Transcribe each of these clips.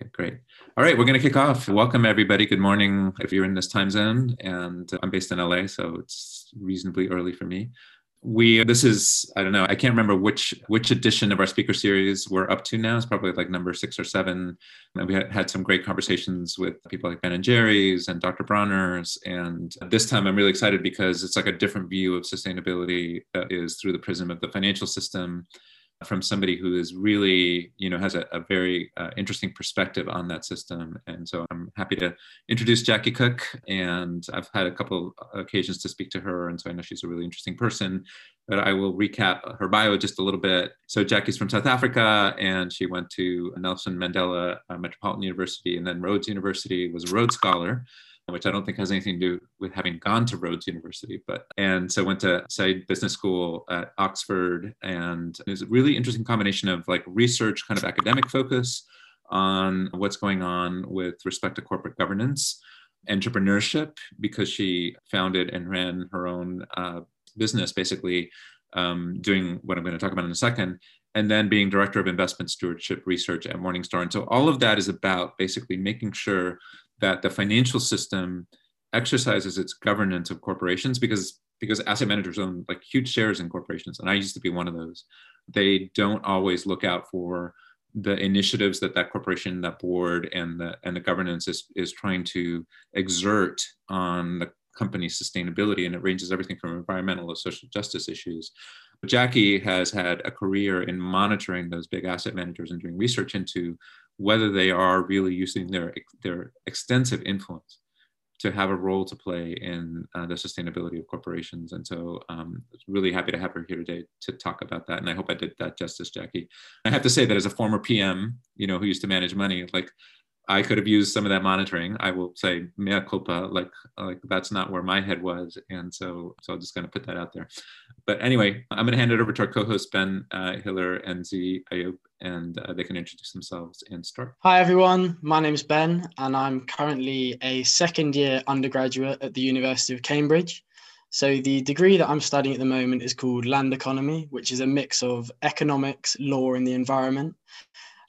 Okay, great. All right, we're going to kick off. Welcome, everybody. Good morning if you're in this time zone. And uh, I'm based in LA, so it's reasonably early for me. We this is I don't know I can't remember which which edition of our speaker series we're up to now. It's probably like number six or seven. And we had, had some great conversations with people like Ben and Jerry's and Dr. Bronner's. And this time I'm really excited because it's like a different view of sustainability that is through the prism of the financial system from somebody who is really, you know, has a, a very uh, interesting perspective on that system. And so I'm happy to introduce Jackie Cook. And I've had a couple of occasions to speak to her. And so I know she's a really interesting person. But I will recap her bio just a little bit. So Jackie's from South Africa, and she went to Nelson Mandela uh, Metropolitan University and then Rhodes University, was a Rhodes Scholar which I don't think has anything to do with having gone to Rhodes University, but and so went to Said Business School at Oxford, and it was a really interesting combination of like research, kind of academic focus on what's going on with respect to corporate governance, entrepreneurship, because she founded and ran her own uh, business, basically um, doing what I'm going to talk about in a second, and then being director of investment stewardship research at Morningstar. And so all of that is about basically making sure that the financial system exercises its governance of corporations because because asset managers own like huge shares in corporations and i used to be one of those. They don't always look out for the initiatives that that corporation that board and the and the governance is is trying to exert on the company's sustainability and it ranges everything from environmental to social justice issues. But jackie has had a career in monitoring those big asset managers and doing research into whether they are really using their, their extensive influence to have a role to play in uh, the sustainability of corporations. And so um, really happy to have her here today to talk about that. And I hope I did that justice, Jackie. I have to say that as a former PM, you know, who used to manage money, like I could have used some of that monitoring. I will say mea culpa, like like that's not where my head was, and so so I'm just going to put that out there. But anyway, I'm going to hand it over to our co-host Ben uh, Hillier and Zee Ayoub, and uh, they can introduce themselves and start. Hi everyone, my name is Ben, and I'm currently a second year undergraduate at the University of Cambridge. So the degree that I'm studying at the moment is called Land Economy, which is a mix of economics, law, and the environment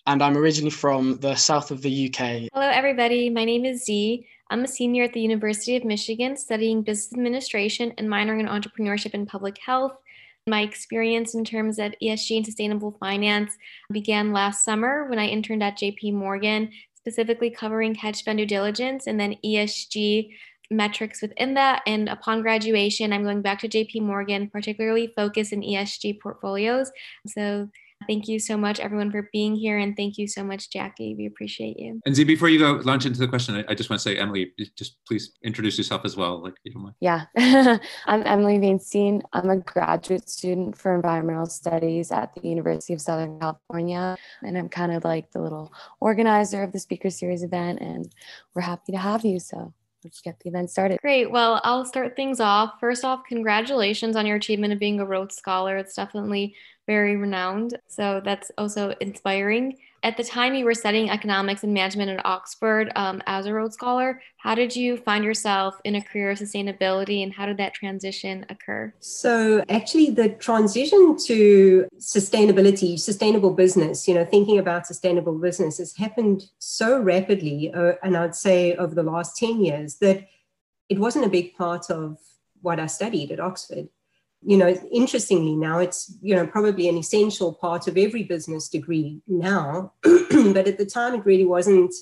and I'm originally from the south of the UK. Hello, everybody. My name is Zee. I'm a senior at the University of Michigan studying business administration and minoring in entrepreneurship and public health. My experience in terms of ESG and sustainable finance began last summer when I interned at JP Morgan, specifically covering hedge fund due diligence and then ESG metrics within that. And upon graduation, I'm going back to JP Morgan, particularly focused in ESG portfolios. So Thank you so much, everyone, for being here. And thank you so much, Jackie. We appreciate you. And Z, before you go launch into the question, I, I just want to say, Emily, just please introduce yourself as well. Like, you don't mind. Yeah. I'm Emily Vainstein. I'm a graduate student for environmental studies at the University of Southern California. And I'm kind of like the little organizer of the Speaker Series event. And we're happy to have you. So let's get the event started. Great. Well, I'll start things off. First off, congratulations on your achievement of being a Rhodes Scholar. It's definitely very renowned. So that's also inspiring. At the time you were studying economics and management at Oxford um, as a Rhodes Scholar, how did you find yourself in a career of sustainability and how did that transition occur? So, actually, the transition to sustainability, sustainable business, you know, thinking about sustainable business has happened so rapidly, uh, and I'd say over the last 10 years, that it wasn't a big part of what I studied at Oxford you know interestingly now it's you know probably an essential part of every business degree now but at the time it really wasn't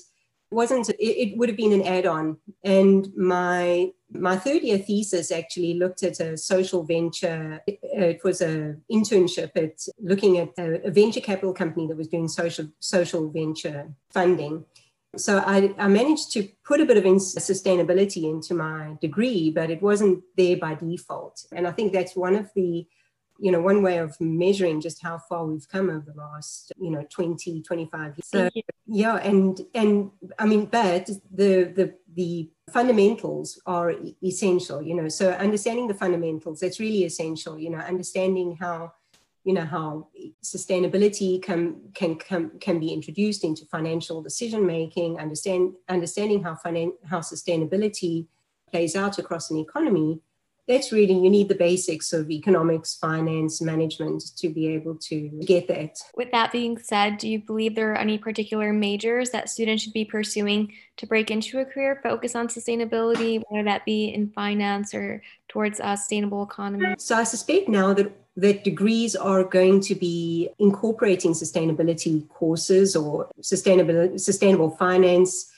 wasn't it, it would have been an add-on. And my my third year thesis actually looked at a social venture uh, it was a internship at looking at a, a venture capital company that was doing social social venture funding so I, I, managed to put a bit of sustainability into my degree, but it wasn't there by default. And I think that's one of the, you know, one way of measuring just how far we've come over the last, you know, 20, 25 years. So, yeah, and and I mean, but the the the fundamentals are essential, you know. So understanding the fundamentals, that's really essential, you know, understanding how you know how sustainability can can can, can be introduced into financial decision making understand understanding how finan- how sustainability plays out across an economy that's really you need the basics of economics finance management to be able to get that. With that being said do you believe there are any particular majors that students should be pursuing to break into a career focus on sustainability whether that be in finance or towards a sustainable economy? So i suspect now that that degrees are going to be incorporating sustainability courses or sustainable sustainable finance.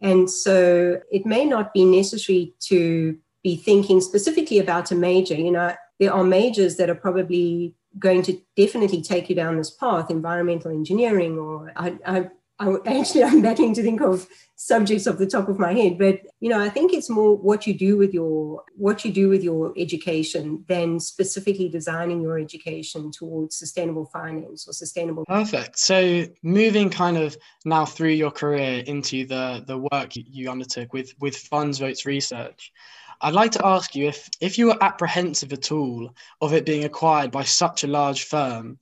And so it may not be necessary to be thinking specifically about a major. You know, there are majors that are probably going to definitely take you down this path, environmental engineering, or I, I, I actually I'm battling to think of subjects off the top of my head, but you know, I think it's more what you do with your what you do with your education than specifically designing your education towards sustainable finance or sustainable. Perfect. So moving kind of now through your career into the the work you undertook with with FundVotes research. I'd like to ask you if, if you were apprehensive at all of it being acquired by such a large firm,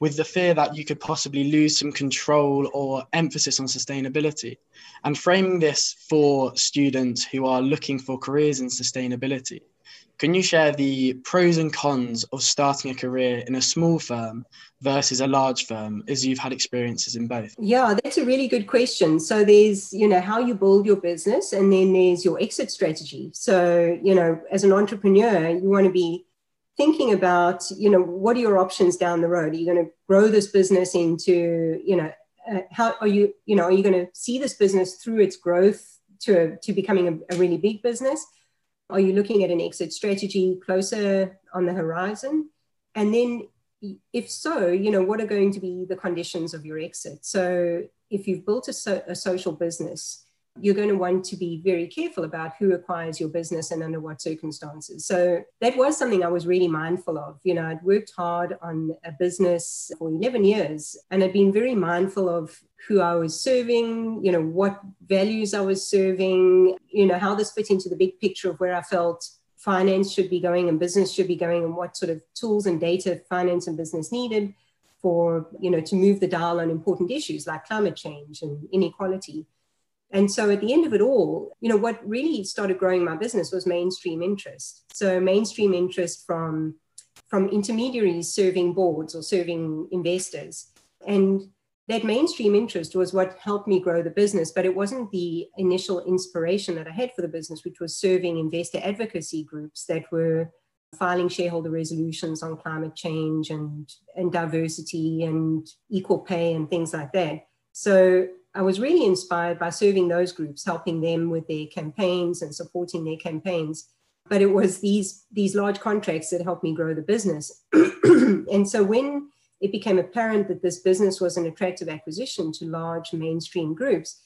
with the fear that you could possibly lose some control or emphasis on sustainability, and framing this for students who are looking for careers in sustainability. Can you share the pros and cons of starting a career in a small firm versus a large firm as you've had experiences in both? Yeah, that's a really good question. So there's, you know, how you build your business and then there's your exit strategy. So, you know, as an entrepreneur, you want to be thinking about, you know, what are your options down the road? Are you going to grow this business into, you know, uh, how are you, you know, are you going to see this business through its growth to, to becoming a, a really big business? Are you looking at an exit strategy closer on the horizon? And then, if so, you know, what are going to be the conditions of your exit? So, if you've built a, so, a social business, you're going to want to be very careful about who acquires your business and under what circumstances. So that was something I was really mindful of. You know, I'd worked hard on a business for 11 years and I'd been very mindful of who I was serving, you know, what values I was serving, you know, how this fit into the big picture of where I felt finance should be going and business should be going and what sort of tools and data finance and business needed for, you know, to move the dial on important issues like climate change and inequality. And so at the end of it all, you know, what really started growing my business was mainstream interest. So mainstream interest from from intermediaries serving boards or serving investors. And that mainstream interest was what helped me grow the business, but it wasn't the initial inspiration that I had for the business, which was serving investor advocacy groups that were filing shareholder resolutions on climate change and, and diversity and equal pay and things like that. So I was really inspired by serving those groups, helping them with their campaigns and supporting their campaigns. But it was these, these large contracts that helped me grow the business. and so when it became apparent that this business was an attractive acquisition to large mainstream groups,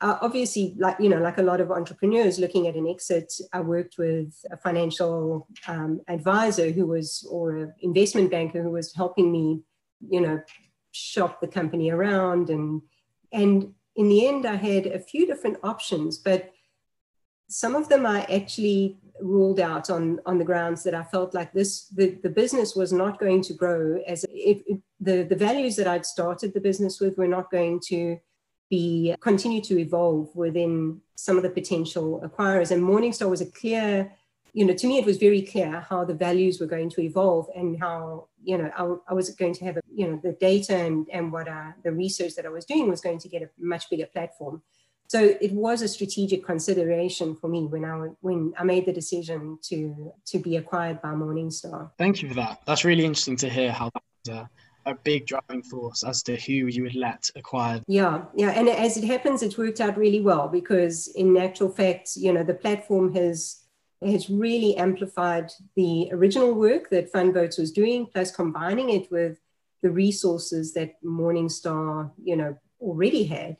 uh, obviously, like you know, like a lot of entrepreneurs looking at an exit, I worked with a financial um, advisor who was, or an investment banker who was helping me, you know, shop the company around and and in the end, I had a few different options, but some of them I actually ruled out on, on the grounds that I felt like this the, the business was not going to grow as if, the, the values that I'd started the business with were not going to be continue to evolve within some of the potential acquirers. And Morningstar was a clear you know, to me, it was very clear how the values were going to evolve and how, you know, I, I was going to have, a, you know, the data and, and what uh, the research that I was doing was going to get a much bigger platform. So it was a strategic consideration for me when I when I made the decision to to be acquired by Morningstar. Thank you for that. That's really interesting to hear how that was a, a big driving force as to who you would let acquire. Yeah, yeah, and as it happens, it's worked out really well because in actual fact, you know, the platform has has really amplified the original work that FundVotes was doing, plus combining it with the resources that Morningstar, you know, already had,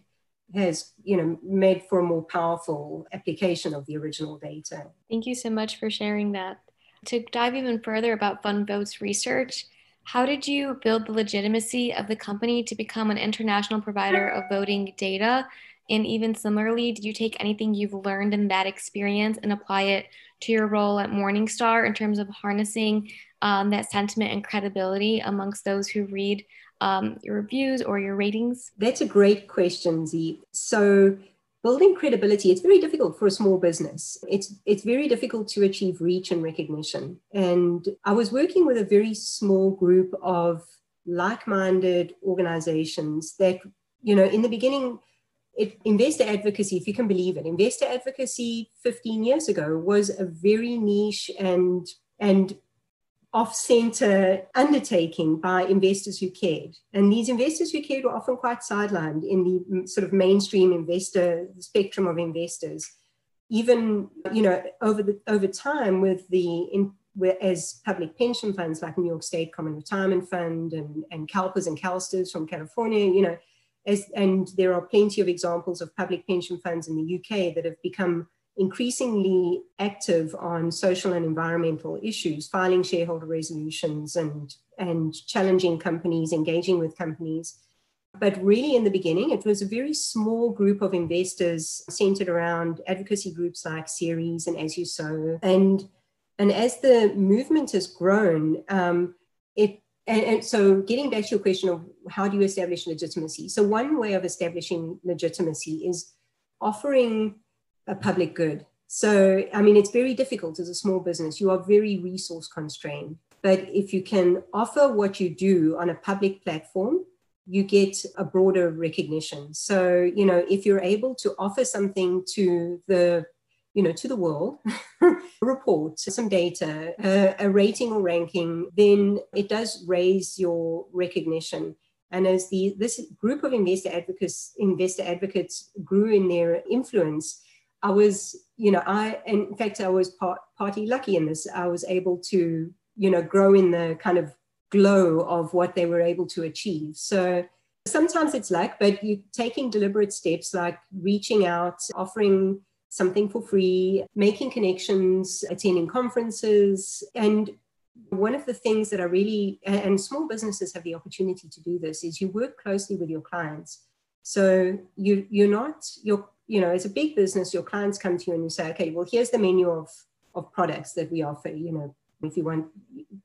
has, you know, made for a more powerful application of the original data. Thank you so much for sharing that. To dive even further about FundVotes research, how did you build the legitimacy of the company to become an international provider of voting data? And even similarly, did you take anything you've learned in that experience and apply it to your role at Morningstar in terms of harnessing um, that sentiment and credibility amongst those who read um, your reviews or your ratings? That's a great question, Zee. So building credibility, it's very difficult for a small business. It's it's very difficult to achieve reach and recognition. And I was working with a very small group of like-minded organizations that, you know, in the beginning, it, investor advocacy, if you can believe it, investor advocacy 15 years ago was a very niche and and off-center undertaking by investors who cared. And these investors who cared were often quite sidelined in the mm, sort of mainstream investor spectrum of investors. Even you know over the over time with the in, as public pension funds like New York State Common Retirement Fund and, and CalPERS and CalSTRS from California, you know, as, and there are plenty of examples of public pension funds in the UK that have become increasingly active on social and environmental issues, filing shareholder resolutions and, and challenging companies, engaging with companies. But really, in the beginning, it was a very small group of investors centered around advocacy groups like Ceres and As You Sow. And, and as the movement has grown, um, it and, and, so getting back to your question of how do you establish legitimacy? So one way of establishing legitimacy is offering a public good. So, I mean, it's very difficult as a small business. You are very resource constrained. But if you can offer what you do on a public platform, you get a broader recognition. So, you know, if you're able to offer something to the you know, to the world, report, some data, a, a rating or ranking, then it does raise your recognition. And as the this group of investor advocates, investor advocates grew in their influence, I was, you know, I, in fact, I was part, party lucky in this. I was able to, you know, grow in the kind of glow of what they were able to achieve. So sometimes it's luck, but you taking deliberate steps like reaching out, offering something for free, making connections, attending conferences. And one of the things that I really, and small businesses have the opportunity to do this, is you work closely with your clients. So you, you're not, you're you know, as a big business, your clients come to you and you say, okay, well, here's the menu of, of products that we offer. You know, if you want,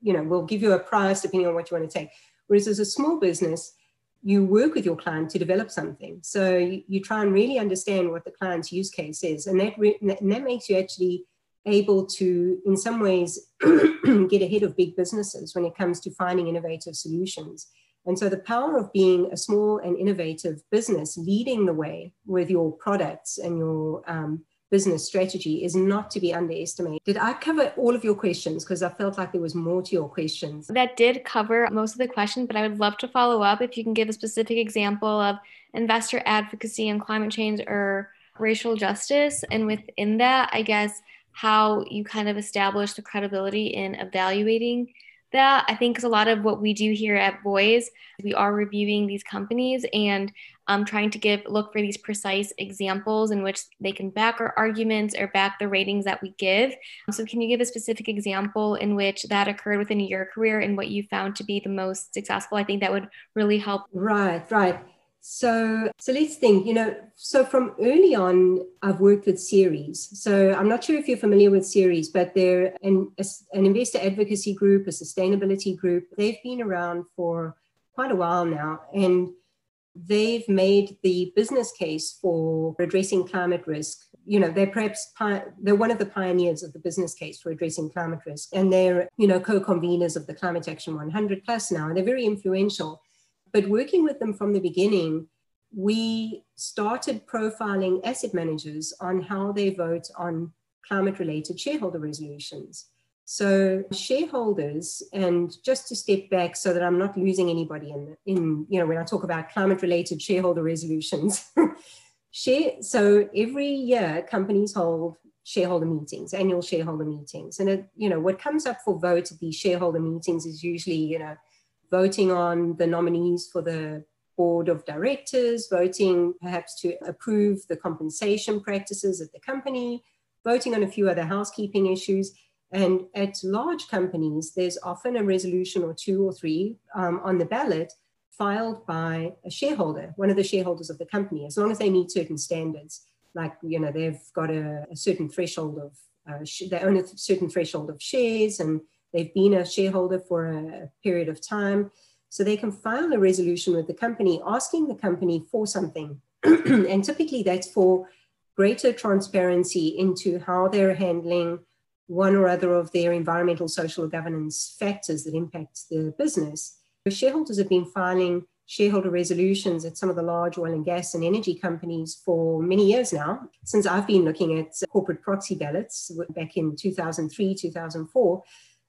you know, we'll give you a price depending on what you want to take. Whereas as a small business, you work with your client to develop something. So you, you try and really understand what the client's use case is. And that, re- and that makes you actually able to, in some ways, get ahead of big businesses when it comes to finding innovative solutions. And so the power of being a small and innovative business leading the way with your products and your um, business strategy is not to be underestimated. Did I cover all of your questions? Because I felt like there was more to your questions. That did cover most of the questions, but I would love to follow up if you can give a specific example of investor advocacy and climate change or racial justice. And within that, I guess how you kind of establish the credibility in evaluating that. I think is a lot of what we do here at Voiz. We are reviewing these companies and um, trying to give look for these precise examples in which they can back our arguments or back the ratings that we give. So, can you give a specific example in which that occurred within your career and what you found to be the most successful? I think that would really help. Right, right. So, so let's think, you know, so from early on, I've worked with Ceres. So I'm not sure if you're familiar with Ceres, but they're an, an investor advocacy group, a sustainability group. They've been around for quite a while now. And they've made the business case for addressing climate risk. You know, they're perhaps they're one of the pioneers of the business case for addressing climate risk, and they're you know co-conveners of the Climate Action 100 Plus now, and they're very influential. But working with them from the beginning, we started profiling asset managers on how they vote on climate related shareholder resolutions. So shareholders, and just to step back so that I'm not losing anybody in, in you know, when I talk about climate related shareholder resolutions, share, so every year companies hold shareholder meetings, annual shareholder meetings. And, it, you know, what comes up for vote at these shareholder meetings is usually, you know, voting on the nominees for the board of directors, voting perhaps to approve the compensation practices at the company, voting on a few other housekeeping issues. And at large companies, there's often a resolution or two or three um, on the ballot filed by a shareholder, one of the shareholders of the company, as long as they meet certain standards, like, you know, they've got a, a certain threshold of, uh, they own a certain threshold of shares and they've been a shareholder for a period of time. So they can file a resolution with the company asking the company for something. and typically that's for greater transparency into how they're handling one or other of their environmental, social, or governance factors that impact the business. The shareholders have been filing shareholder resolutions at some of the large oil and gas and energy companies for many years now, since I've been looking at corporate proxy ballots back in 2003, 2004,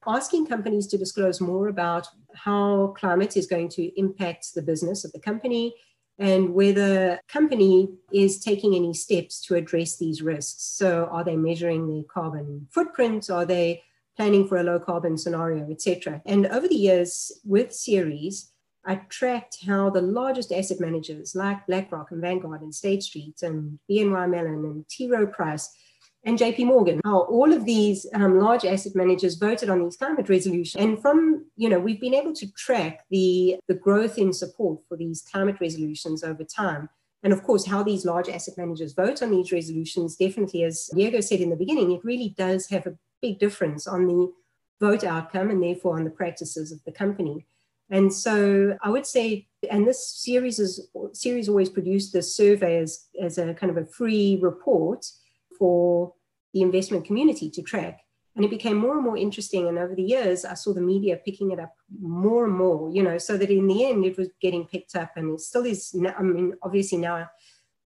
asking companies to disclose more about how climate is going to impact the business of the company and whether the company is taking any steps to address these risks. So are they measuring their carbon footprint? Are they planning for a low carbon scenario, etc. And over the years with Ceres, I tracked how the largest asset managers like BlackRock and Vanguard and State Street and BNY Mellon and T. Rowe Price and JP Morgan, how all of these um, large asset managers voted on these climate resolutions. And from, you know, we've been able to track the, the growth in support for these climate resolutions over time. And of course, how these large asset managers vote on these resolutions definitely, as Diego said in the beginning, it really does have a big difference on the vote outcome and therefore on the practices of the company. And so I would say, and this Ceres is Ceres always produced this survey as, as a kind of a free report for the investment community to track. And it became more and more interesting. And over the years, I saw the media picking it up more and more, you know, so that in the end it was getting picked up and it still is. I mean, obviously now,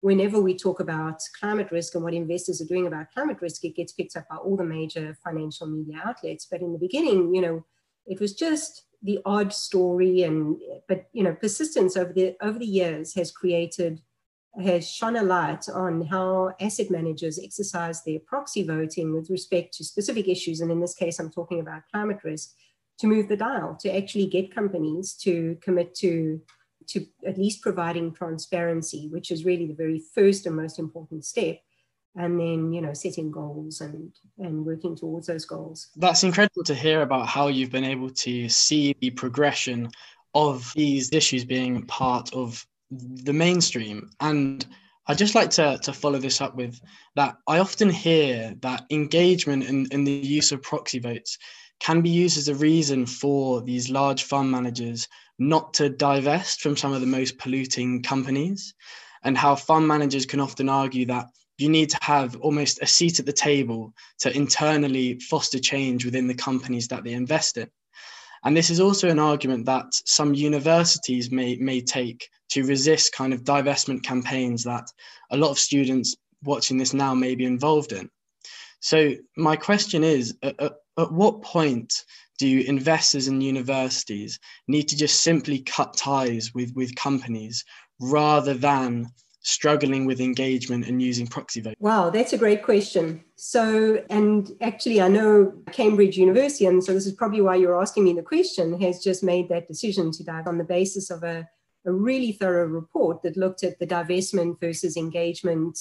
whenever we talk about climate risk and what investors are doing about climate risk, it gets picked up by all the major financial media outlets. But in the beginning, you know, it was just the odd story and but you know persistence over the over the years has created has shone a light on how asset managers exercise their proxy voting with respect to specific issues and in this case i'm talking about climate risk to move the dial to actually get companies to commit to to at least providing transparency which is really the very first and most important step and then you know setting goals and and working towards those goals. That's incredible to hear about how you've been able to see the progression of these issues being part of the mainstream and I'd just like to, to follow this up with that. I often hear that engagement in, in the use of proxy votes can be used as a reason for these large fund managers not to divest from some of the most polluting companies, and how fund managers can often argue that you need to have almost a seat at the table to internally foster change within the companies that they invest in. And this is also an argument that some universities may, may take to resist kind of divestment campaigns that a lot of students watching this now may be involved in. So, my question is at, at, at what point do investors and universities need to just simply cut ties with, with companies rather than struggling with engagement and using proxy voting? Wow, that's a great question. So, and actually, I know Cambridge University, and so this is probably why you're asking me the question, has just made that decision to dive on the basis of a, a really thorough report that looked at the divestment versus engagement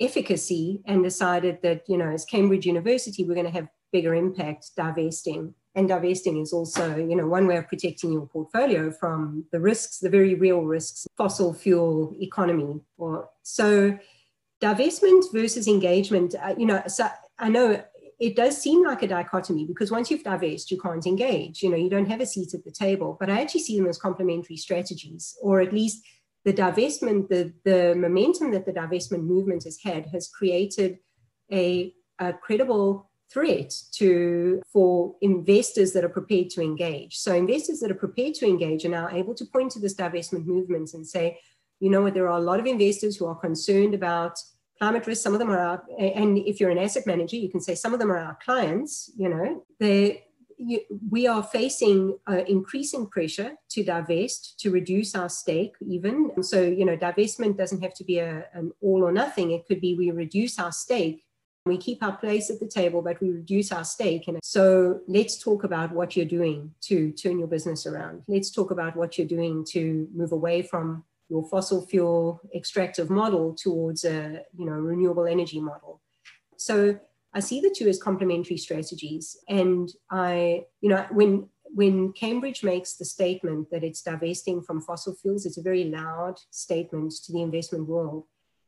efficacy and decided that, you know, as Cambridge University, we're going to have bigger impact divesting. And divesting is also you know one way of protecting your portfolio from the risks the very real risks fossil fuel economy. Or so divestment versus engagement uh, you know so i know it does seem like a dichotomy because once you've divested you can't engage. You know you don't have a seat at the table. But i actually see them as complementary strategies or at least the divestment the the momentum that the divestment movement has had has created a, a credible threat to for investors that are prepared to engage. So investors that are prepared to engage are now able to point to this divestment movement and say, you know what, there are a lot of investors who are concerned about risk. Some of them are our, and if you're an asset manager, you can say some of them are our clients, you know, they you, we are facing uh, increasing pressure to divest, to reduce our stake, even. So, you know, divestment doesn't have to be a, an all or nothing. It could be we reduce our stake we keep our place at the table, but we reduce our stake. And so let's talk about what you're doing to turn your business around. Let's talk about what you're doing to move away from your fossil fuel extractive model towards a you know renewable energy model. So I see the two as complementary strategies. And I, you know, when when Cambridge makes the statement that it's divesting from fossil fuels, it's a very loud statement to the investment world.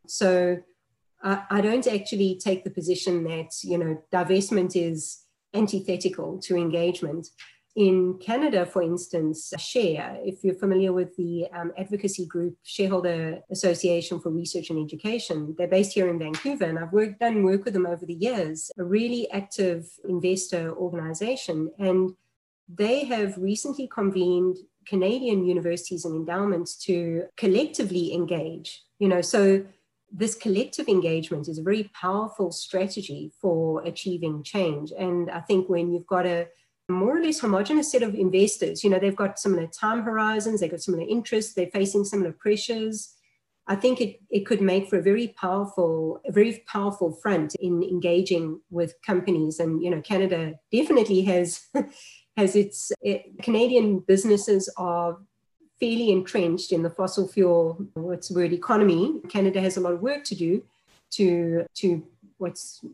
So I, don't actually take the position that you know divestment is antithetical to engagement. In Canada, for instance, SHARE, if you're familiar with the um, advocacy group Shareholder Association for Research and Education, they're based here in Vancouver, and I've worked, done work with them over the years, a really active investor organization. And they have recently convened Canadian universities and endowments to collectively engage. You know, so this collective engagement is a very powerful strategy for achieving change. And I think when you've got a more or less homogenous set of investors. You know, they've got similar time horizons, they've got similar interests, they're facing similar pressures. I think it, it could make for a very powerful, a very powerful front in engaging with companies. And you know, Canada definitely has has its it, Canadian businesses are fairly entrenched in the fossil fuel, what's the word, economy. Canada has a lot of work to do to to what's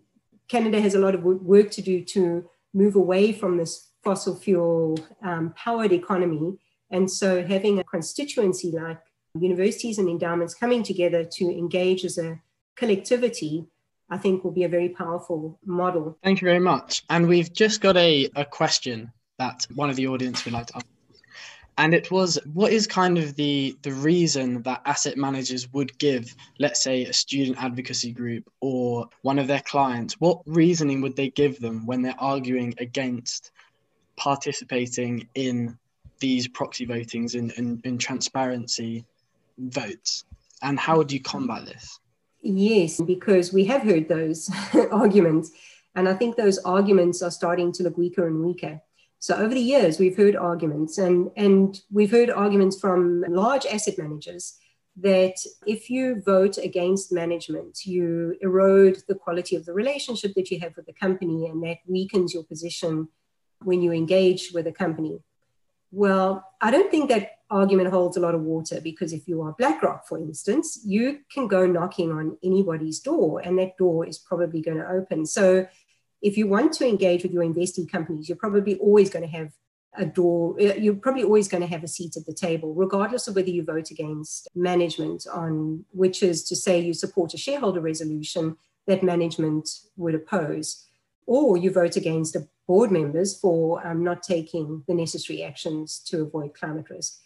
Canada has a lot of work to do to move away from this fossil fuel um, powered economy. And so having a constituency like universities and endowments coming together to engage as a collectivity, I think will be a very powerful model. Thank you very much. And we've just got a, a question that one of the audience would like to ask and it was what is kind of the the reason that asset managers would give let's say a student advocacy group or one of their clients what reasoning would they give them when they're arguing against participating in these proxy votings and in, in, in transparency votes? And how would you combat this? Yes because we have heard those arguments. And i think those arguments are starting to look weaker and weaker so over the years, we've heard arguments, and, and we've heard arguments from large asset managers that if you vote against management, you erode the quality of the relationship that you have with the company, and that weakens your position when you engage with a company. Well, I don't think that argument holds a lot of water because if you are BlackRock, for instance, you can go knocking on anybody's door, and that door is probably going to open. So if you want to engage with your investee companies, you're probably always going to have a door, uh, you're probably always going to have a seat at the table, regardless of whether you vote against management on, which is to say you support a shareholder resolution that management would oppose, or you vote against a board members for um, not taking the necessary actions to avoid climate risk.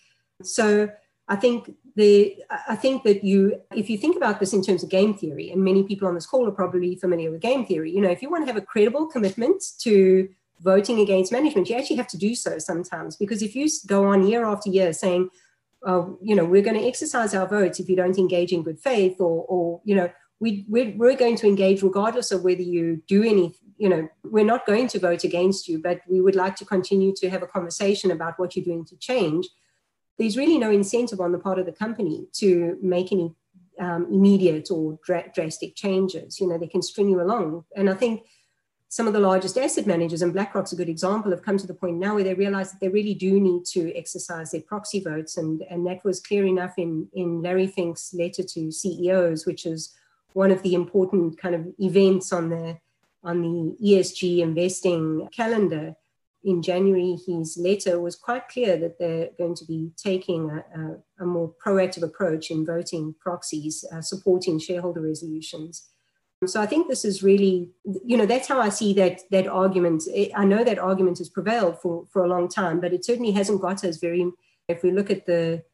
So I think the I think that you if you think about this in terms of game theory, and many people on this call are probably familiar with game theory, you know, if you want to have a credible commitment to voting against management, you actually have to do so sometimes. Because if you go on year after year saying, oh, you know, we're going to exercise our votes if you don't engage in good faith, or or you know, we we're, we're going to engage regardless of whether you do any you know we're not going to vote against you but we would like to continue to have a conversation about what you're doing to change there's really no incentive on the part of the company to make any um, immediate or dra- drastic changes. You know, they can string you along. And I think some of the largest asset managers, and BlackRock's a good example, have come to the point now where they realize that they really do need to exercise their proxy votes. And, and that was clear enough in, in Larry Fink's letter to CEOs, which is one of the important kind of events on the on the ESG investing calendar in January, his letter was quite clear that they're going to be taking a, a, a more proactive approach in voting proxies, uh, supporting shareholder resolutions. So I think this is really, you know, that's how I see that that argument. I know that argument has prevailed for, for a long time, but it certainly hasn't got us very. If we look at the,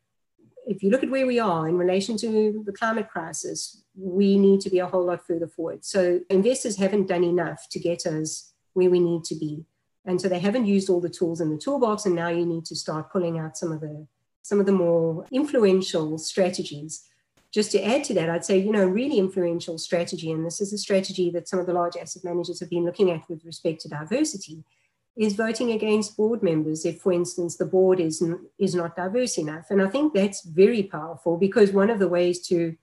if you look at where we are in relation to the climate crisis, we need to be a whole lot further forward. So investors haven't done enough to get us where we need to be. And so they haven't used all the tools in the toolbox, and now you need to start pulling out some of the some of the more influential strategies. Just to add to that, I'd say, you know, really influential strategy, and this is a strategy that some of the large asset managers have been looking at with respect to diversity, is voting against board members if, for instance, the board is, is not diverse enough. And I think that's very powerful because one of the ways to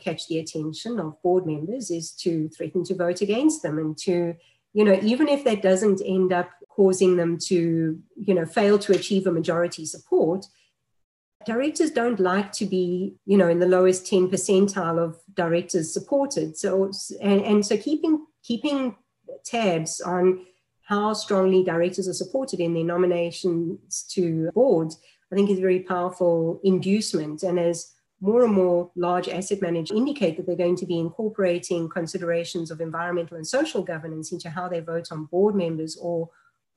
catch the attention of board members is to threaten to vote against them and to you know, even if that doesn't end up causing them to, you know, fail to achieve a majority support, directors don't like to be, you know, in the lowest 10 percentile of directors supported. So, and, and so keeping, keeping tabs on how strongly directors are supported in their nominations to boards, I think is a very powerful inducement. And as more and more large asset managers indicate that they're going to be incorporating considerations of environmental and social governance into how they vote on board members or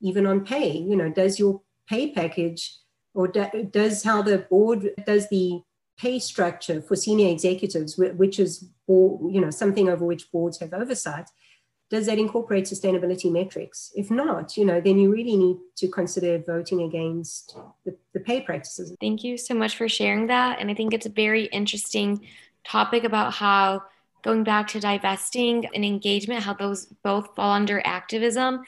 even on pay. You know, does your pay package or do, does how the board does the pay structure for senior executives, which is you know something over which boards have oversight, does that incorporate sustainability metrics? If not, you know, then you really need to consider voting against the, the pay practices. Thank you so much for sharing that. And I think it's a very interesting topic about how going back to divesting and engagement, how those both fall under activism.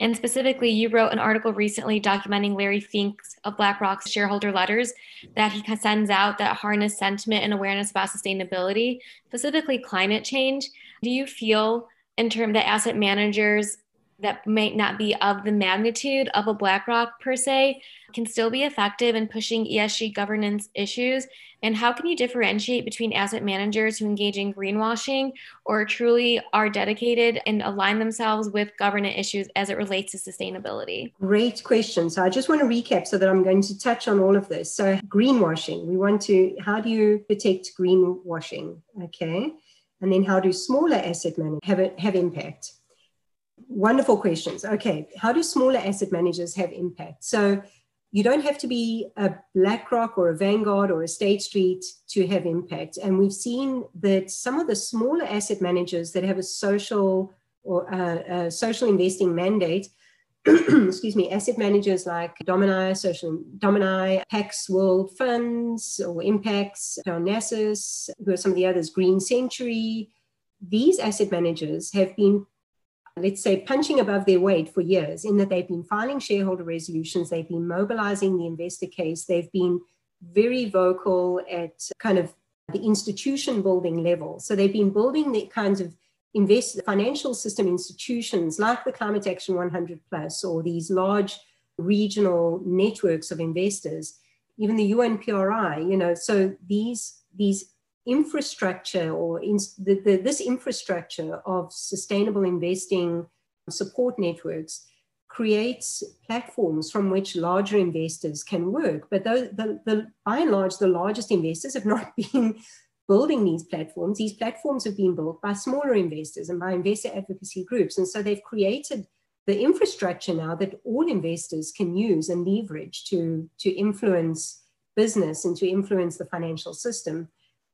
And specifically, you wrote an article recently documenting Larry Fink's of BlackRock's shareholder letters that he sends out that harness sentiment and awareness about sustainability, specifically climate change. Do you feel in terms that asset managers that might not be of the magnitude of a BlackRock per se can still be effective in pushing ESG governance issues? And how can you differentiate between asset managers who engage in greenwashing or truly are dedicated and align themselves with governance issues as it relates to sustainability? Great question. So I just want to recap so that I'm going to touch on all of this. So, greenwashing, we want to, how do you detect greenwashing? Okay. And then how do smaller asset managers have, have impact? Wonderful questions. Okay, how do smaller asset managers have impact? So you don't have to be a BlackRock or a Vanguard or a State Street to have impact. And we've seen that some of the smaller asset managers that have a social or uh, a social investing mandate, excuse me, asset managers like Domini, Social Domini, Pax World Funds or Impax, Parnassus, who are some of the others, Green Century. These asset managers have been let's say, punching above their weight for years in that they've been filing shareholder resolutions, they've been mobilizing the investor case, they've been very vocal at kind of the institution building level. So they've been building the kinds of invest financial system institutions like the Climate Action 100 Plus or these large regional networks of investors, even the UNPRI, you know, so these these infrastructure or in, the, the, this infrastructure of sustainable investing support networks creates platforms from which larger investors can work. But those, the, the, by and large, the largest investors have not been building these platforms. These platforms have been built by smaller investors and by investor advocacy groups. And so they've created the infrastructure now that all investors can use and leverage to, to influence business and to influence the financial system.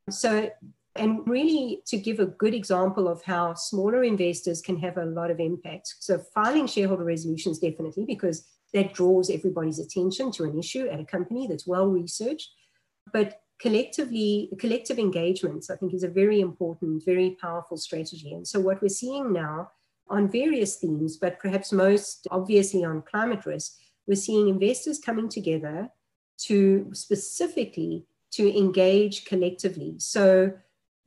So, and really to give a good example of how smaller investors can have a lot of impact. So, filing shareholder resolutions definitely, because that draws everybody's attention to an issue at a company that's well researched. But collectively, collective engagements, I think, is a very important, very powerful strategy. And so, what we're seeing now on various themes, but perhaps most obviously on climate risk, we're seeing investors coming together to specifically to engage collectively. So,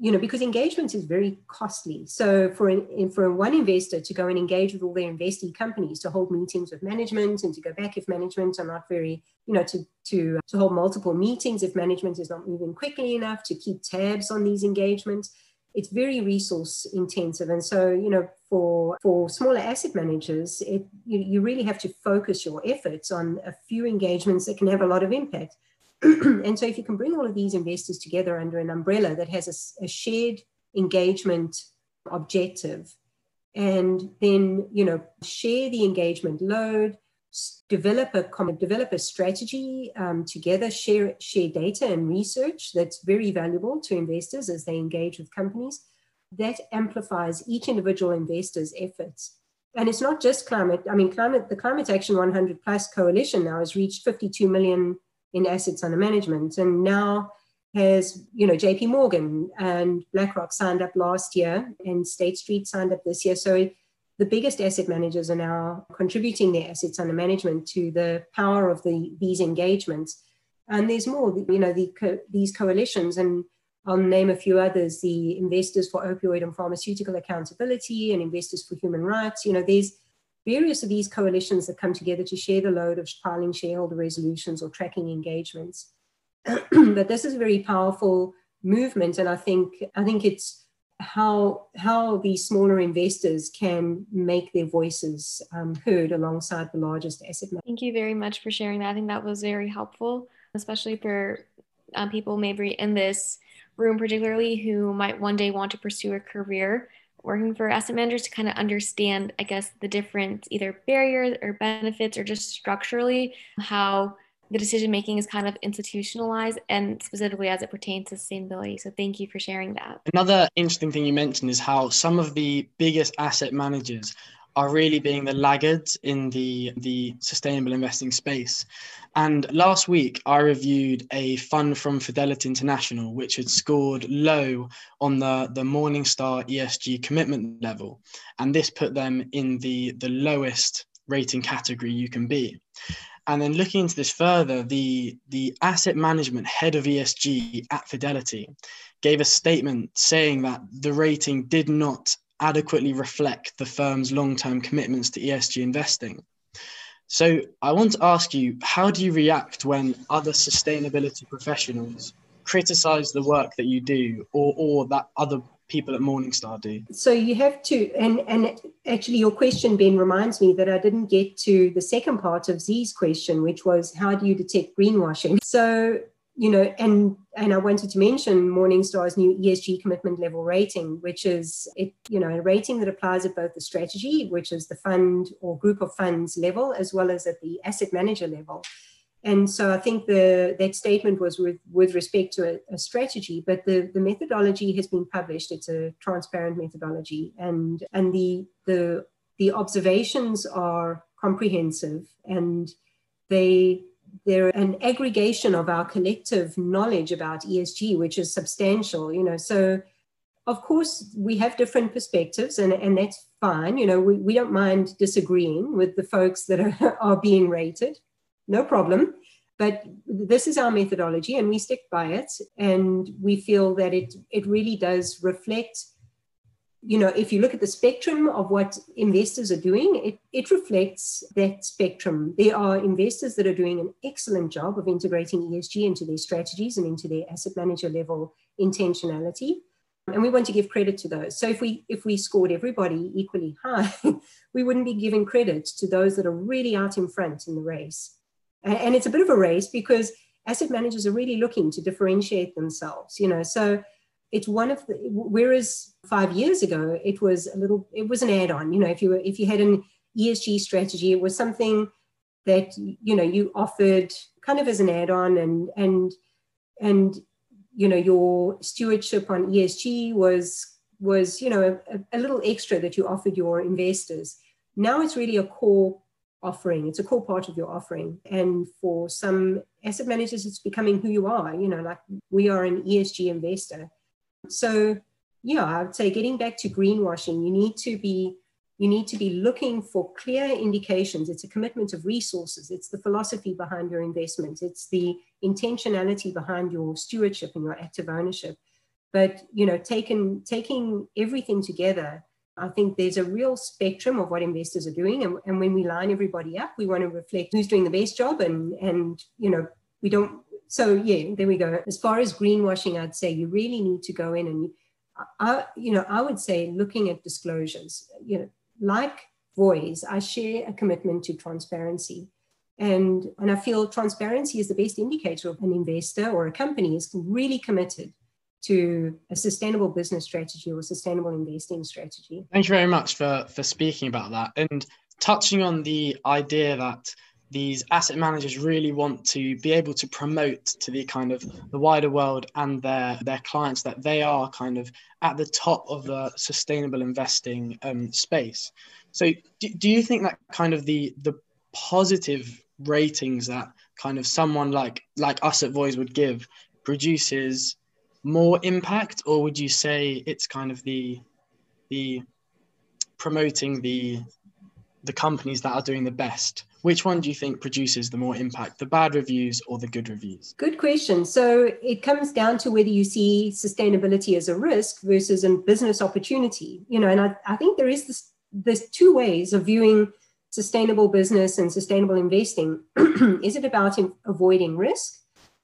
you know, because engagement is very costly. So, for an, for one investor to go and engage with all their investee companies, to hold meetings with management and to go back if management are not very, you know, to to uh, to hold multiple meetings if management is not moving quickly enough, to keep tabs on these engagements, it's very resource intensive. And so, you know, for for smaller asset managers, it you, you really have to focus your efforts on a few engagements that can have a lot of impact. and so if you can bring all of these investors together under an umbrella that has a, a shared engagement objective and then you know share the engagement load develop a common develop a strategy um, together share share data and research that's very valuable to investors as they engage with companies that amplifies each individual investor's efforts. And it's not just climate i mean climate the climate action 100 plus coalition now has reached 52 million in assets under management. And now has, you know, JP Morgan and BlackRock signed up last year and State Street signed up this year. So the biggest asset managers are now contributing their assets under management to the power of the, these engagements. And there's more, you know, the, these coalitions, and I'll name a few others the Investors for Opioid and Pharmaceutical Accountability and Investors for Human Rights. You know, there's various of these coalitions that come together to share the load of filing shareholder resolutions or tracking engagements. but this is a very powerful movement, and I think I think it's how how these smaller investors can make their voices um, heard alongside the largest asset. Thank you very much for sharing that. I think that was very helpful, especially for um, people maybe in this room, particularly who might one day want to pursue a career working for asset managers to kind of understand, I guess, the different either barriers or benefits or just structurally how the decision making is kind of institutionalized and specifically as it pertains to sustainability. So thank you for sharing that. Another interesting thing you mentioned is how some of the biggest asset managers are really being the laggards in the the sustainable investing space. And last week I reviewed a fund from Fidelity International which had scored low on the the Morningstar ESG commitment level and this put them in the the lowest rating category you can be. And then looking into this further, the, the asset management head of ESG at Fidelity gave a statement saying that the rating did not adequately reflect the firm's long term commitments to ESG investing. So I want to ask you how do you react when other sustainability professionals criticize the work that you do or, or that other people at Morningstar do? So you have to, and and actually your question, Ben, reminds me that I didn't get to the second part of Zee's question, which was how do you detect greenwashing? So you know, and and I wanted to mention Morningstar's new ESG commitment level rating, which is it, you know, a rating that applies at both the strategy, which is the fund or group of funds level, as well as at the asset manager level. And so I think the that statement was with, with respect to a, a, strategy, but the, the methodology has been published. It's a transparent methodology, and and the the the observations are comprehensive, and they they're an aggregation of our collective knowledge about ESG, which is substantial. You know, so of course we have different perspectives, and and that's fine. You know, we, we don't mind disagreeing with the folks that are, are being rated no problem. But this is our methodology and we stick by it. And we feel that it, it really does reflect, you know, if you look at the spectrum of what investors are doing, it, it reflects that spectrum. There are investors that are doing an excellent job of integrating ESG into their strategies and into their asset manager level intentionality and we want to give credit to those so if we if we scored everybody equally high we wouldn't be giving credit to those that are really out in front in the race and it's a bit of a race because asset managers are really looking to differentiate themselves, you know. So it's one of the whereas five years ago it was a little it was an add-on, you know, if you were if you had an ESG strategy, it was something that you know you offered kind of as an add-on and and and you know your stewardship on ESG was was you know a, a little extra that you offered your investors. Now it's really a core offering. It's a core part of your offering. And for some asset managers, it's becoming who you are. You know, like we are an ESG investor. So yeah, I would say getting back to greenwashing, you need to be you need to be looking for clear indications. It's a commitment of resources. It's the philosophy behind your investment. It's the intentionality behind your stewardship and your active ownership. But you know, taking taking everything together I think there's a real spectrum of what investors are doing. And, and when we line everybody up, we want to reflect who's doing the best job and, and, you know, we don't. So yeah, there we go. As far as greenwashing, I'd say you really need to go in and, uh, I, you know, I would say looking at disclosures, you know, like Voiz, I share a commitment to transparency. And, and I feel transparency is the best indicator of an investor or a company is really committed to a sustainable business strategy or sustainable investing strategy. Thank you very much for, for speaking about that and touching on the idea that these asset managers really want to be able to promote to the kind of the wider world and their their clients that they are kind of at the top of the sustainable investing um, space. So do, do you think that kind of the the positive ratings that kind of someone like like us at Voiz would give produces more impact, or would you say it's kind of the the promoting the the companies that are doing the best? Which one do you think produces the more impact, the bad reviews or the good reviews? Good question. So it comes down to whether you see sustainability as a risk versus a business opportunity. You know, and I, I think there is this there's two ways of viewing sustainable business and sustainable investing. is it about avoiding risk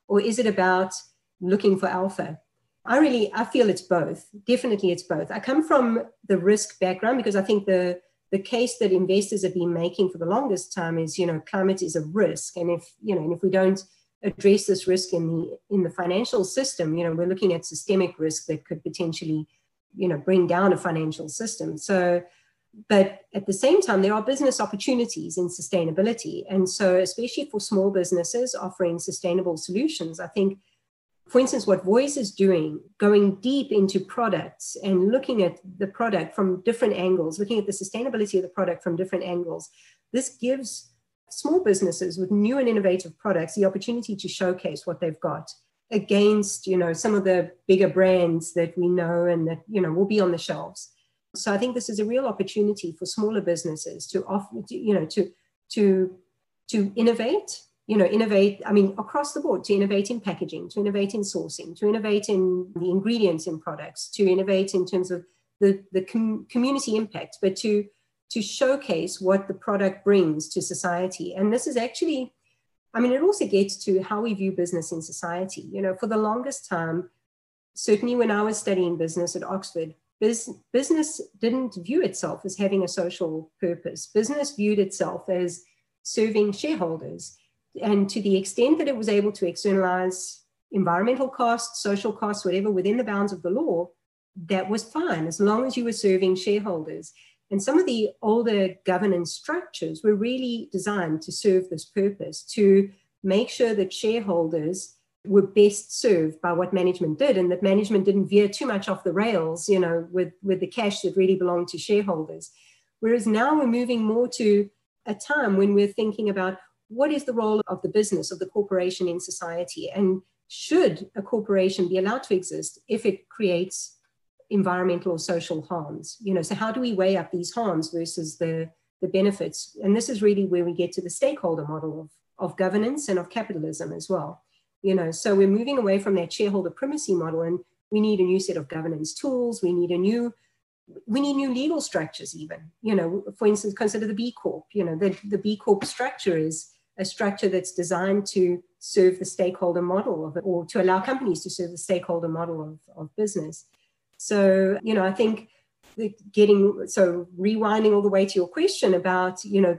or is it about looking for alpha? I really I feel it's both. Definitely it's both. I come from the risk background because I think the the case that investors have been making for the longest time is, you know, climate is a risk. And if, you know, and if we don't address this risk in the in the financial system, you know, we're looking at systemic risk that could potentially you know bring down a financial system so but at the same time there are business opportunities in sustainability and so especially for small businesses offering sustainable solutions i think for instance what Voiz is doing going deep into products and looking at the product from different angles looking at the sustainability of the product from different angles this gives small businesses with new and innovative products the opportunity to showcase what they've got against you know some of the bigger brands that we know and that you know will be on the shelves. So i think this is a real opportunity for smaller businesses to offer you know to to to innovate you know innovate i mean across the board to innovate in packaging to innovate in sourcing to innovate in the ingredients in products to innovate in terms of the the com- community impact but to to showcase what the product brings to society and this is actually I mean, it also gets to how we view business in society. You know, for the longest time, certainly when I was studying business at Oxford, biz, business didn't view itself as having a social purpose. Business viewed itself as serving shareholders. And to the extent that it was able to externalize environmental costs, social costs, whatever within the bounds of the law, that was fine as long as you were serving shareholders. And some of the older governance structures were really designed to serve this purpose to make sure that shareholders were best served by what management did and that management didn't veer too much off the rails, you know, with, with the cash that really belonged to shareholders. Whereas now we're moving more to a time when we're thinking about what is the role of the business, of the corporation in society, and should a corporation be allowed to exist if it creates environmental or social harms? You know so how do we weigh up these harms versus the the benefits? And this is really where we get to the stakeholder model of, of governance and of capitalism as well. You know so we're moving away from that shareholder primacy model and we need a new set of governance tools. We need a new we need new legal structures even. You know for instance consider the B Corp. You know the, the B Corp structure is a structure that's designed to serve the stakeholder model of it or to allow companies to serve the stakeholder model of, of business so, you know, I think getting so rewinding all the way to your question about, you know,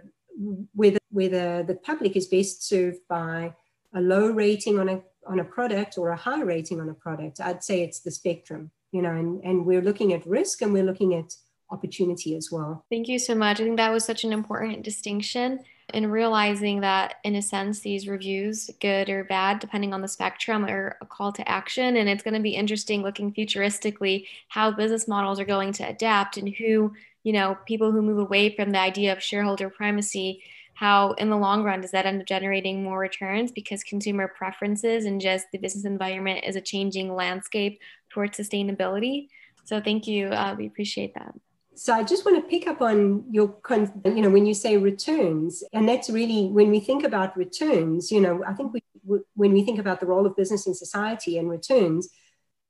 whether whether the public is best served by a low rating on a on a product or a high rating on a product, I'd say it's the spectrum, you know, and, and we're looking at risk and we're looking at opportunity as well. Thank you so much. I think that was such an important distinction and realizing that in a sense these reviews good or bad depending on the spectrum are a call to action. And it's going to be interesting looking futuristically how business models are going to adapt and who you know people who move away from the idea of shareholder primacy how in the long run does that end up generating more returns? Because consumer preferences and just the business environment is a changing landscape towards sustainability. So thank you. Uh, we appreciate that so I just want to pick up on your, you know, when you say returns, and that's really when we think about returns, you know, I think we, when we think about the role of business in society and returns,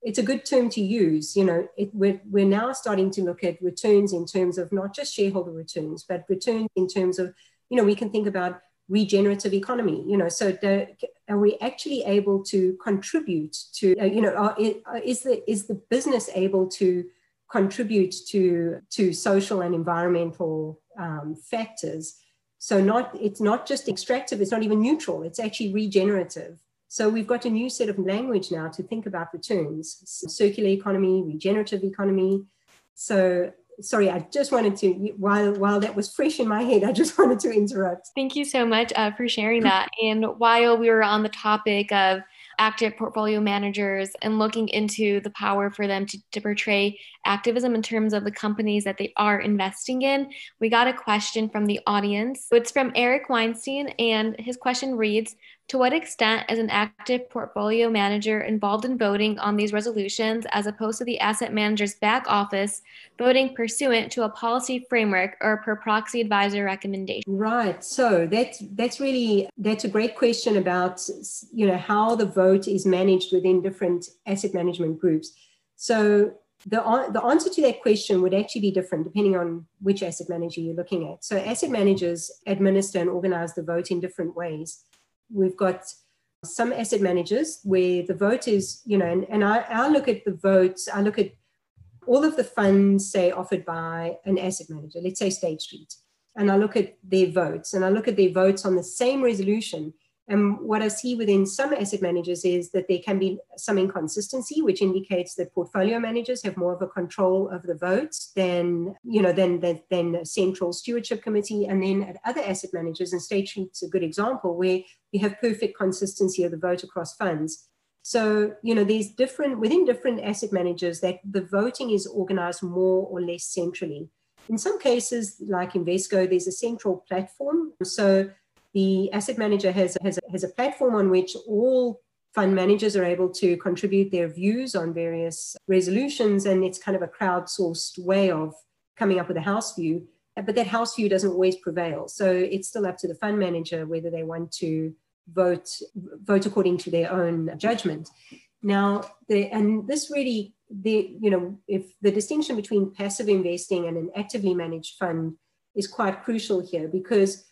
it's a good term to use. You know, it, we're, we're now starting to look at returns in terms of not just shareholder returns, but returns in terms of, you know, we can think about regenerative economy. You know, so are we actually able to contribute to, uh, you know, are, is the is the business able to contribute to, to social and environmental um, factors. So not it's not just extractive, it's not even neutral, it's actually regenerative. So we've got a new set of language now to think about returns, circular economy, regenerative economy. So sorry, I just wanted to while while that was fresh in my head, I just wanted to interrupt. Thank you so much uh, for sharing that. And while we were on the topic of active portfolio managers and looking into the power for them to, to portray activism in terms of the companies that they are investing in. We got a question from the audience. It's from Eric Weinstein, and his question reads to what extent is an active portfolio manager involved in voting on these resolutions as opposed to the asset manager's back office voting pursuant to a policy framework or per proxy advisor recommendation? Right. So that's that's really that's a great question about you know how the vote is managed within different asset management groups. So the, the answer to that question would actually be different depending on which asset manager you're looking at. So asset managers administer and organize the vote in different ways we've got some asset managers where the vote is, you know, and, and I, I look at the votes, I look at all of the funds, say, offered by an asset manager, let's say State Street, and I look at their votes and I look at their votes on the same resolution. And what I see within some asset managers is that there can be some inconsistency, which indicates that portfolio managers have more of a control of the votes than, you know, than, than, than central stewardship committee. And then at other asset managers, and State Street's a good example, where you have perfect consistency of the vote across funds. So, you know, there's different, within different asset managers, that the voting is organized more or less centrally. In some cases, like Invesco, there's a central platform. So the asset manager has, has, has a platform on which all fund managers are able to contribute their views on various resolutions, and it's kind of a crowdsourced way of coming up with a house view. But that house view doesn't always prevail. So it's still up to the fund manager whether they want to vote vote according to their own judgment. Now, the, and this really, the you know, if the distinction between passive investing and an actively managed fund is quite crucial here because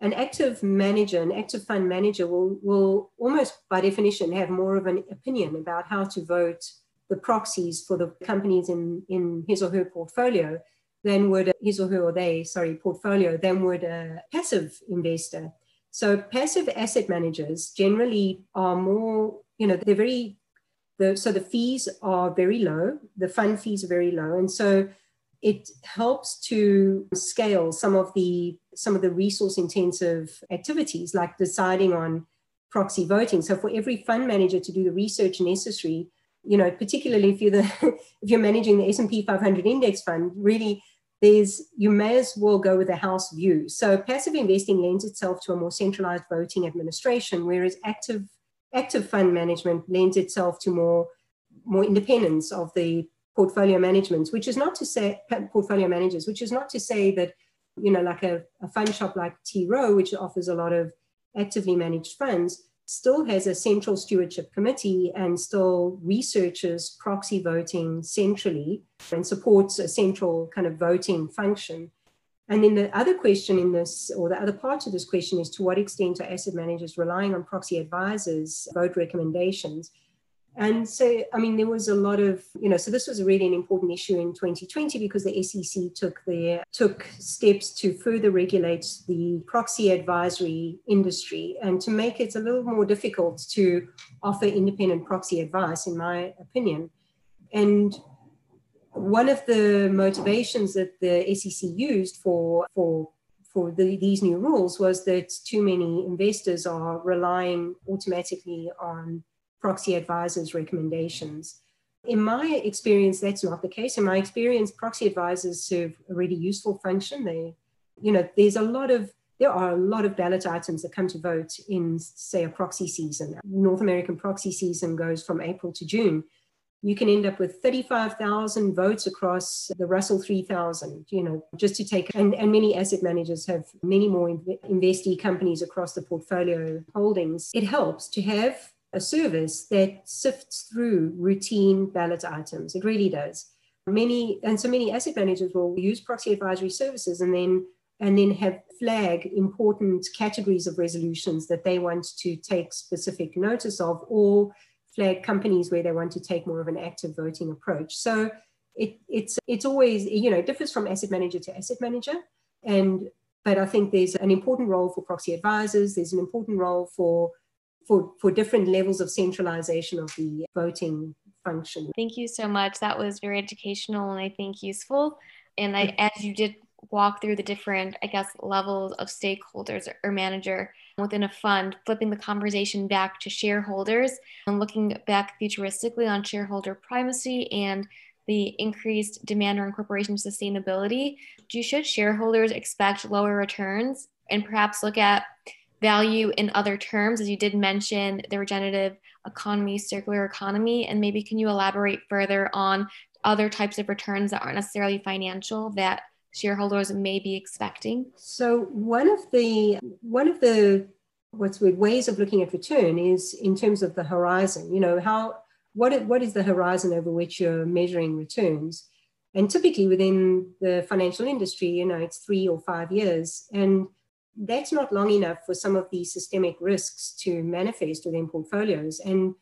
an active manager, an active fund manager will, will almost by definition have more of an opinion about how to vote the proxies for the companies in, in his or her portfolio than would his or her or they, sorry, portfolio, than would a passive investor. So passive asset managers generally are more, you know, they're very, the, so the fees are very low, the fund fees are very low. And so it helps to scale some of the some of the resource intensive activities like deciding on proxy voting. So for every fund manager to do the research necessary you know particularly if you're the if you're managing the s&p 500 index fund really there's you may as well go with a house view. So passive investing lends itself to a more centralized voting administration whereas active active fund management lends itself to more more independence of the portfolio management, which is not to say portfolio managers, which is not to say that, you know, like a, a fund shop like T Rowe, which offers a lot of actively managed funds, still has a central stewardship committee and still researches proxy voting centrally and supports a central kind of voting function. And then the other question in this, or the other part of this question is to what extent are asset managers relying on proxy advisors' vote recommendations? And so, I mean, there was a lot of, you know, so this was really an important issue in 2020 because the SEC took their took steps to further regulate the proxy advisory industry and to make it a little more difficult to offer independent proxy advice, in my opinion. And one of the motivations that the SEC used for for for the, these new rules was that too many investors are relying automatically on proxy advisors' recommendations. In my experience, that's not the case. In my experience, proxy advisors serve a really useful function. They, you know, there's a lot of there are a lot of ballot items that come to vote in, say, a proxy season. North American proxy season goes from April to June. You can end up with 35,000 votes across the Russell 3000, you know, just to take, and, and many asset managers have many more investee companies across the portfolio holdings. It helps to have a service that sifts through routine ballot items. It really does. Many and so many asset managers will use proxy advisory services and then and then have flag important categories of resolutions that they want to take specific notice of or flag companies where they want to take more of an active voting approach. So it, it's it's always you know it differs from asset manager to asset manager and but I think there's an important role for proxy advisors. There's an important role for for, for different levels of centralization of the voting function. Thank you so much. That was very educational and I think useful. And I, as you did walk through the different, I guess, levels of stakeholders or manager within a fund, flipping the conversation back to shareholders and looking back futuristically on shareholder primacy and the increased demand or incorporation sustainability. Do should shareholders expect lower returns and perhaps look at value in other terms, as you did mention the regenerative economy, circular economy, and maybe can you elaborate further on other types of returns that aren't necessarily financial that shareholders may be expecting? So one of the one of the what's weird ways of looking at return is in terms of the horizon. You know how what what is the horizon over which you're measuring returns? And typically within the financial industry, you know, it's three or five years. And that's not long enough for some of these systemic risks to manifest within portfolios. And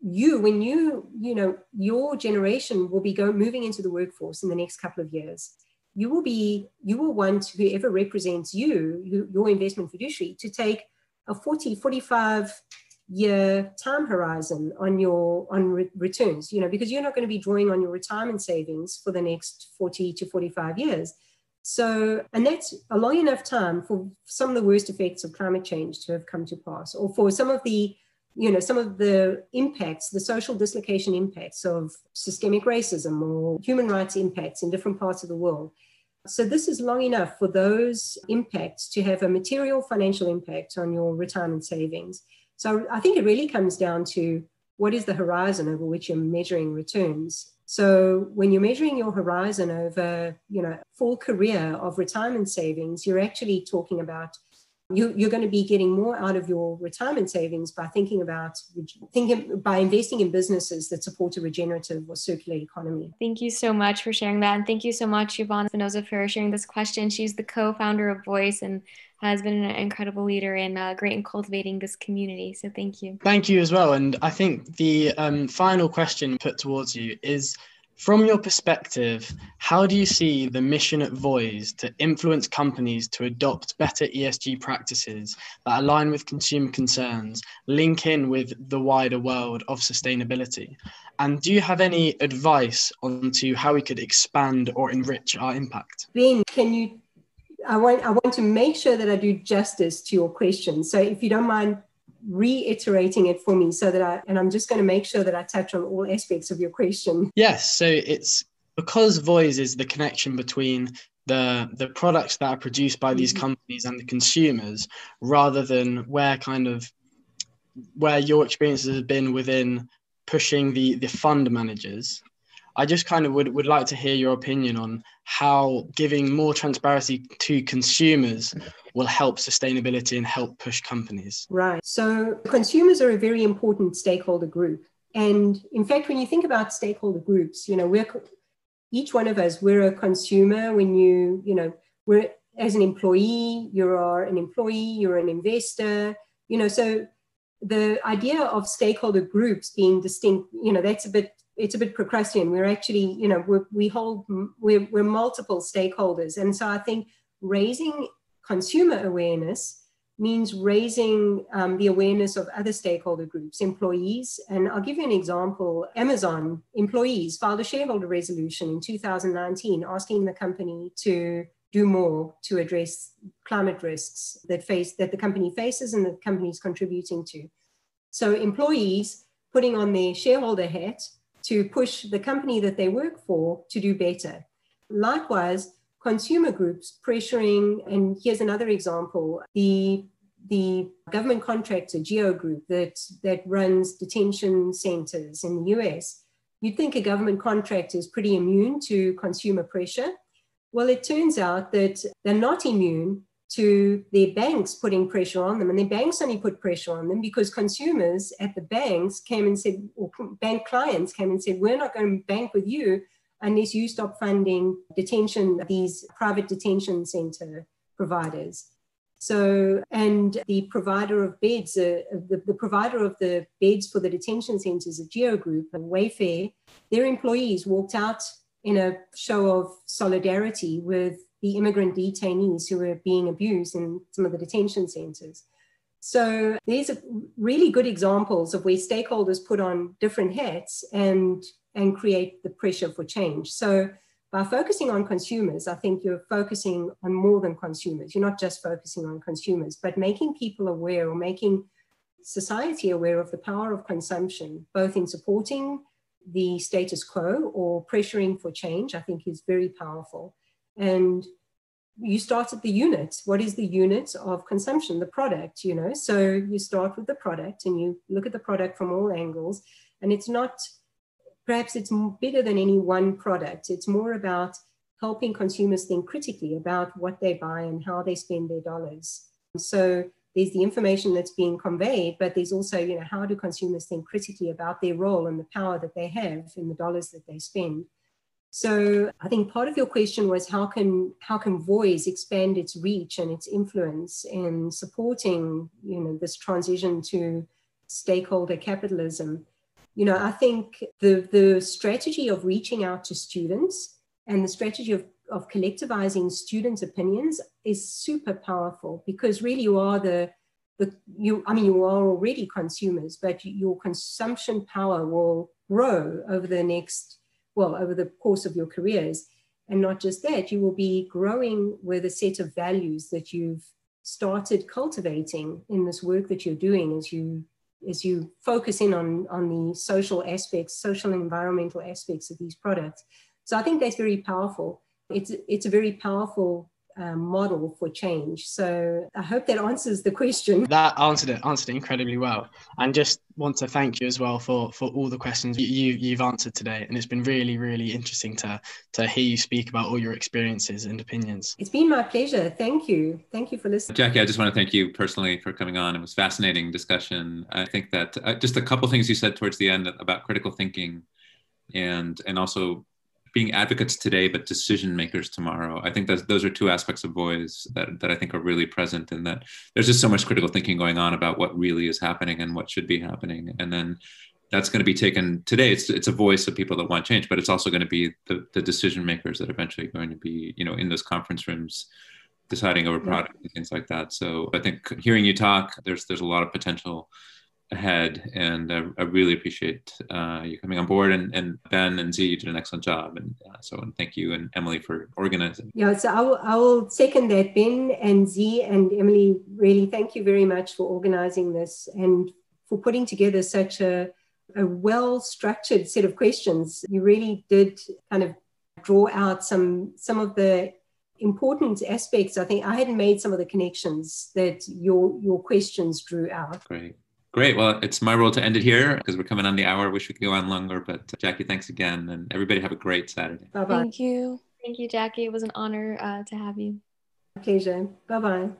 you, when you, you know, your generation will be going moving into the workforce in the next couple of years. You will be, you will want whoever represents you, you your investment fiduciary, to take a 40, 45 year time horizon on your on re- returns you know because you're not going to be drawing on your retirement savings for the next 40 to 45 years so and that's a long enough time for some of the worst effects of climate change to have come to pass or for some of the you know some of the impacts the social dislocation impacts of systemic racism or human rights impacts in different parts of the world. So this is long enough for those impacts to have a material financial impact on your retirement savings. So I think it really comes down to what is the horizon over which you're measuring returns. So when you're measuring your horizon over, you know, full career of retirement savings, you're actually talking about you, you're going to be getting more out of your retirement savings by thinking about thinking by investing in businesses that support a regenerative or circular economy. Thank you so much for sharing that, and thank you so much, Yvonne Espinosa, for sharing this question. She's the co-founder of Voiz and has been an incredible leader and uh, great in cultivating this community. So thank you. Thank you as well. And I think the um, final question put towards you is from your perspective, how do you see the mission at Voiz to influence companies to adopt better ESG practices that align with consumer concerns, link in with the wider world of sustainability? And do you have any advice on to how we could expand or enrich our impact? Ben, can you? I want, I want to make sure that I do justice to your question. So if you don't mind reiterating it for me so that I, and I'm just going to make sure that I touch on all aspects of your question. Yes. So it's because Voiz is the connection between the the products that are produced by these mm-hmm. companies and the consumers rather than where kind of where your experiences have been within pushing the the fund managers I just kind of would, would like to hear your opinion on how giving more transparency to consumers will help sustainability and help push companies. Right. So consumers are a very important stakeholder group. And in fact, when you think about stakeholder groups, you know, we're each one of us, we're a consumer. When you, you know, we're as an employee, you are an employee, you're an investor, you know, so the idea of stakeholder groups being distinct, you know, that's a bit it's a bit Procrustean. We're actually, you know, we're, we hold, we're, we're multiple stakeholders. And so I think raising consumer awareness means raising um, the awareness of other stakeholder groups, employees. And I'll give you an example. Amazon employees filed a shareholder resolution in 2019 asking the company to do more to address climate risks that face that the company faces and the company is contributing to. So employees putting on their shareholder hat to push the company that they work for to do better. Likewise, consumer groups pressuring, and here's another example, the the government contractor Geo Group that, that runs detention centers in the US, you'd think a government contractor is pretty immune to consumer pressure. Well, it turns out that they're not immune to their banks putting pressure on them. And their banks only put pressure on them because consumers at the banks came and said, or bank clients came and said, we're not going to bank with you unless you stop funding detention, these private detention center providers. So, and the provider of beds, uh, the, the provider of the beds for the detention centers, a Geo Group, and Wayfair, their employees walked out in a show of solidarity with the immigrant detainees who were being abused in some of the detention centers. So these are really good examples of where stakeholders put on different hats and, and create the pressure for change. So by focusing on consumers, I think you're focusing on more than consumers. You're not just focusing on consumers, but making people aware or making society aware of the power of consumption, both in supporting the status quo or pressuring for change, I think is very powerful. And you start at the unit. What is the unit of consumption? The product, you know. So you start with the product and you look at the product from all angles. And it's not, perhaps it's bigger than any one product. It's more about helping consumers think critically about what they buy and how they spend their dollars. So there's the information that's being conveyed, but there's also, you know, how do consumers think critically about their role and the power that they have in the dollars that they spend? So I think part of your question was how can how can Voiz expand its reach and its influence in supporting you know this transition to stakeholder capitalism. You know, I think the the strategy of reaching out to students and the strategy of of collectivizing students' opinions is super powerful because really you are the the you I mean you are already consumers, but your consumption power will grow over the next well over the course of your careers. And not just that, you will be growing with a set of values that you've started cultivating in this work that you're doing as you as you focus in on on the social aspects, social and environmental aspects of these products. So I think that's very powerful. It's it's a very powerful um, model for change. So I hope that answers the question. That answered it, answered it incredibly well. And just want to thank you as well for for all the questions you, you have answered today. And it's been really, really interesting to to hear you speak about all your experiences and opinions. It's been my pleasure. Thank you. Thank you for listening. Jackie, I just want to thank you personally for coming on. It was fascinating discussion. I think that uh, just a couple things you said towards the end about critical thinking and and also being advocates today but decision makers tomorrow. I think that those are two aspects of Voiz that, that i think are really present and that there's just so much critical thinking going on about what really is happening and what should be happening. And then that's going to be taken today it's, it's a voice of people that want change but it's also going to be the, the decision makers that are eventually going to be you know in those conference rooms deciding over product yeah. and things like that. So i think hearing you talk there's there's a lot of potential ahead. And I, I really appreciate uh, you coming on board. And, and Ben and Zee, you did an excellent job. And uh, so and thank you and Emily for organizing. Yeah, so I will, I will second that. Ben and Zee and Emily, really thank you very much for organizing this and for putting together such a, a well structured set of questions. You really did kind of draw out some some of the important aspects. I think I hadn't made some of the connections that your your questions drew out. Great. Great. Well, it's my role to end it here because we're coming on the hour. Wish we could go on longer, but uh, Jackie, thanks again, and everybody have a great Saturday. Bye bye. Thank you. Thank you, Jackie. It was an honor uh, to have you. Pleasure. Bye bye.